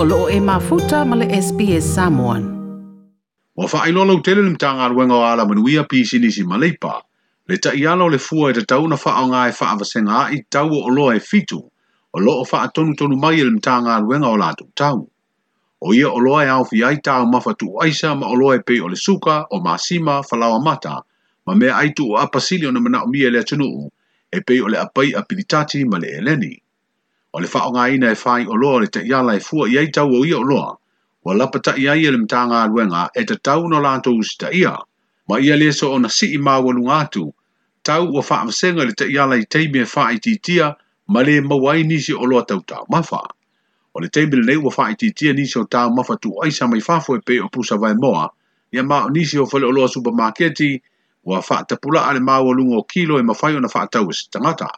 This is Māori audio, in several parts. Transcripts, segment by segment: o loo e mafuta ma le SPS Samoan. Ua wha ailo lau tele ni mtanga aluenga o ala manu ia pisi nisi maleipa, le ta i ala o le fua e te tau na wha o ngai e wha avasenga i tau o loo e fitu, o loo wha atonu tonu mai ili e mtanga aluenga o la tu tau. O ia o loa e au fi tau mawhatu aisa ma o loa e pei o le suka o maasima falawa mata, ma mea aitu o apasilio na mana o mia le atunuu, e pei o le apai apilitati ma le eleni o le whaonga ina e whai o loa le te iala e fua i ei tau o ia o loa, wa lapa ta ia ia e le mtanga aluenga e te tau no lanto usi ta ia, ma ia le so o na si i mawalu ngātu, tau wa whaamasenga le te iala i teimi e whai titia, ma le mawai nisi o loa tau tau mawha. O le teimi le nei wa whai titia nisi o tau mawha tu aisa mai whafo e pe o pusa vai moa, ia ma o nisi o whale o loa supermarketi, wa whaatapula ale mawalu ngō kilo e mawhai o na whaatau e sitangataa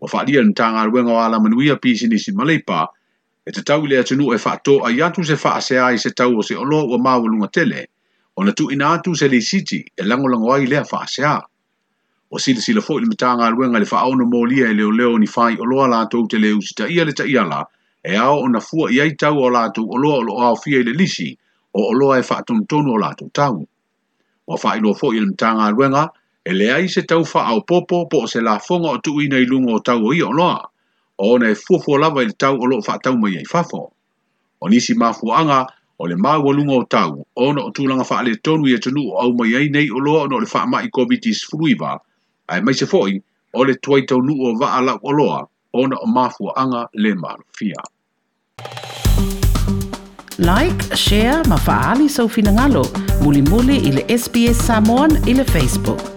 o whaalia ni tanga ruenga o ala manuia pisi nisi maleipa, e te tau lea tunu e whaato a yatu se wha se ai se tau o se olo o maa tele, o na tu ina atu se li siti e lango lango ai lea wha se O sila sila fo ili mitanga ruenga le whaono mō lia e leo leo ni whai oloa lātou te leo si ia le ta ala, e ao o na fua i ai tau o lātou oloa o au fia le lisi, o oloa e whaatonu tonu o lātou tau. O whai lo fo ili mitanga ruenga, e le ai se tau wha au popo po se la fonga o tui nei lungo o tau o i o noa, o ne fufo lawa i le tau o lo wha tau mai ei fafo. O nisi mafu anga o le mau o lungo o tau, o no o tūlanga wha le tonu i e tunu o au mai ei nei o loa o no le wha mai COVID-19 fruiva, ai mai se foi o le tuai tau nu o wha ala o loa o no o mafu anga le maru fia. Like, share, mafaali sa so ufinangalo, muli muli ili SBS Samoan ili Facebook.